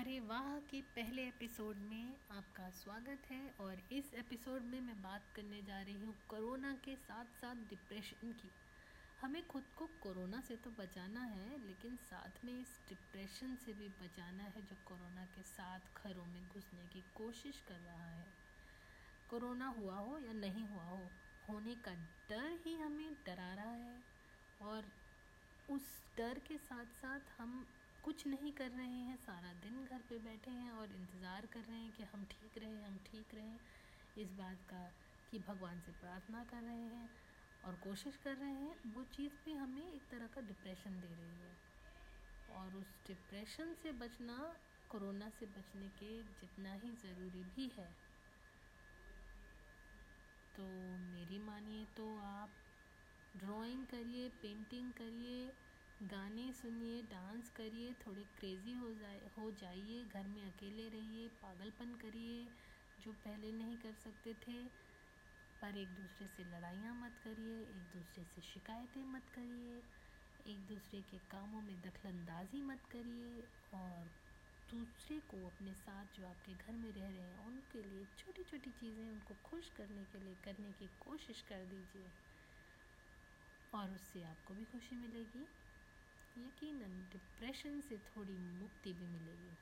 अरे वाह के पहले एपिसोड में आपका स्वागत है और इस एपिसोड में मैं बात करने जा रही हूँ कोरोना के साथ साथ डिप्रेशन की। हमें खुद को कोरोना से तो बचाना है, लेकिन साथ में इस डिप्रेशन से भी बचाना है जो कोरोना के साथ घरों में घुसने की कोशिश कर रहा है। कोरोना हुआ हो या नहीं हुआ हो, होने का डर ही हमें डरा रहा है और उस डर के साथ साथ हम कुछ नहीं कर रहे हैं, सारा दिन घर पे बैठे हैं और इंतज़ार कर रहे हैं कि हम ठीक रहें, हम ठीक रहें। इस बात का कि भगवान से प्रार्थना कर रहे हैं और कोशिश कर रहे हैं, वो चीज़ भी हमें एक तरह का डिप्रेशन दे रही है। और उस डिप्रेशन से बचना, कोरोना से बचने के जितना ही ज़रूरी भी है। तो मेरी मानिए तो आप ड्राइंग करिए पेंटिंग करिए गाने सुनिए, डांस करिए, थोड़े क्रेज़ी हो जाए, हो जाइए, घर में अकेले रहिए, पागलपन करिए, जो पहले नहीं कर सकते थे, पर एक दूसरे से लड़ाइयाँ मत करिए, एक दूसरे से शिकायतें मत करिए, एक दूसरे के कामों में दखलंदाजी मत करिए, और दूसरे को अपने साथ जो आपके घर में रह रहे हैं, उनके लिए छोटी छोटी चीज़ें उनको खुश करने के लिए, करने की कोशिश कर दीजिए, और उससे आपको भी खुशी मिलेगी। यकीनन डिप्रेशन से थोड़ी मुक्ति भी मिलेगी।